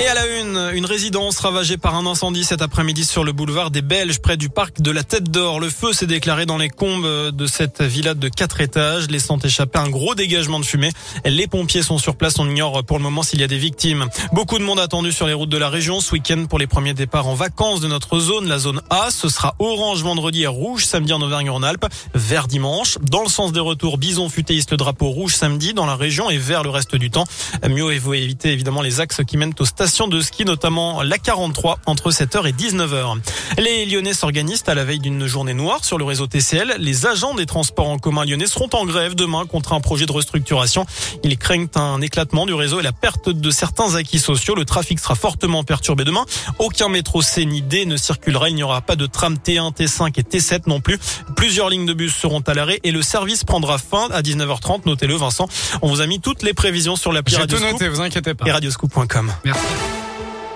Et à la une, une résidence ravagée par un incendie cet après-midi sur le boulevard des Belges près du parc de la Tête d'Or. Le feu s'est déclaré dans les combes de cette villa de quatre étages, laissant échapper un gros dégagement de fumée. Les pompiers sont sur place. On ignore pour le moment s'il y a des victimes. Beaucoup de monde attendu sur les routes de la région ce week-end pour les premiers départs en vacances de notre zone, la zone A. Ce sera orange vendredi et rouge samedi en Auvergne-Rhône-Alpes, vert dimanche. Dans le sens des retours, bison futéiste le drapeau rouge samedi dans la région et vert le reste du temps. Mieux vaut éviter évidemment les axes qui mènent aux stations de ski, notamment la 43 entre 7h et 19h. Les Lyonnais s'organisent à la veille d'une journée noire sur le réseau TCL. Les agents des transports en commun lyonnais seront en grève demain contre un projet de restructuration. Ils craignent un éclatement du réseau et la perte de certains acquis sociaux. Le trafic sera fortement perturbé demain. Aucun métro C ni D ne circulera. Il n'y aura pas de tram T1, T5 et T7 non plus. Plusieurs lignes de bus seront à l'arrêt et le service prendra fin à 19h30. Notez-le, Vincent. On vous a mis toutes les prévisions sur l'appli J'ai Radio tout noté, vous inquiétez pas. et radioscoop.com. Merci.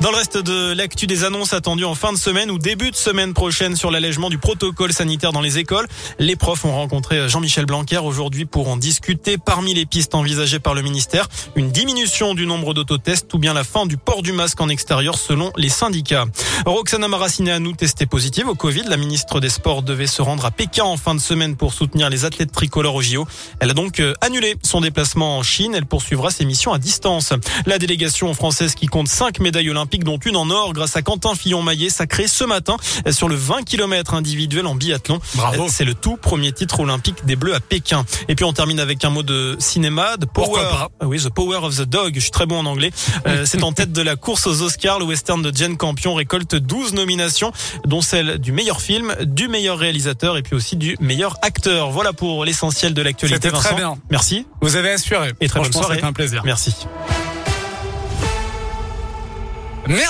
Dans le reste de l'actu des annonces attendues en fin de semaine ou début de semaine prochaine sur l'allègement du protocole sanitaire dans les écoles, les profs ont rencontré Jean-Michel Blanquer aujourd'hui pour en discuter. Parmi les pistes envisagées par le ministère, une diminution du nombre d'autotests ou bien la fin du port du masque en extérieur selon les syndicats. Roxana Maracineanu testée positive au Covid. La ministre des Sports devait se rendre à Pékin en fin de semaine pour soutenir les athlètes tricolores au JO. Elle a donc euh, annulé son déplacement en Chine. Elle poursuivra ses missions à distance. La délégation française qui compte cinq médailles olympiques dont une en or grâce à Quentin Fillon-Maillet sacré ce matin sur le 20 km individuel en biathlon. Bravo. C'est le tout premier titre olympique des Bleus à Pékin. Et puis on termine avec un mot de cinéma, The Power. Oui, The Power of the Dog. Je suis très bon en anglais. Euh, c'est en tête de la course aux Oscars. Le western de Jane Campion récolte 12 nominations, dont celle du meilleur film, du meilleur réalisateur et puis aussi du meilleur acteur. Voilà pour l'essentiel de l'actualité. C'était très bien. Merci. Vous avez assuré. Et très bonne soirée. c'était un plaisir. Merci. Merci.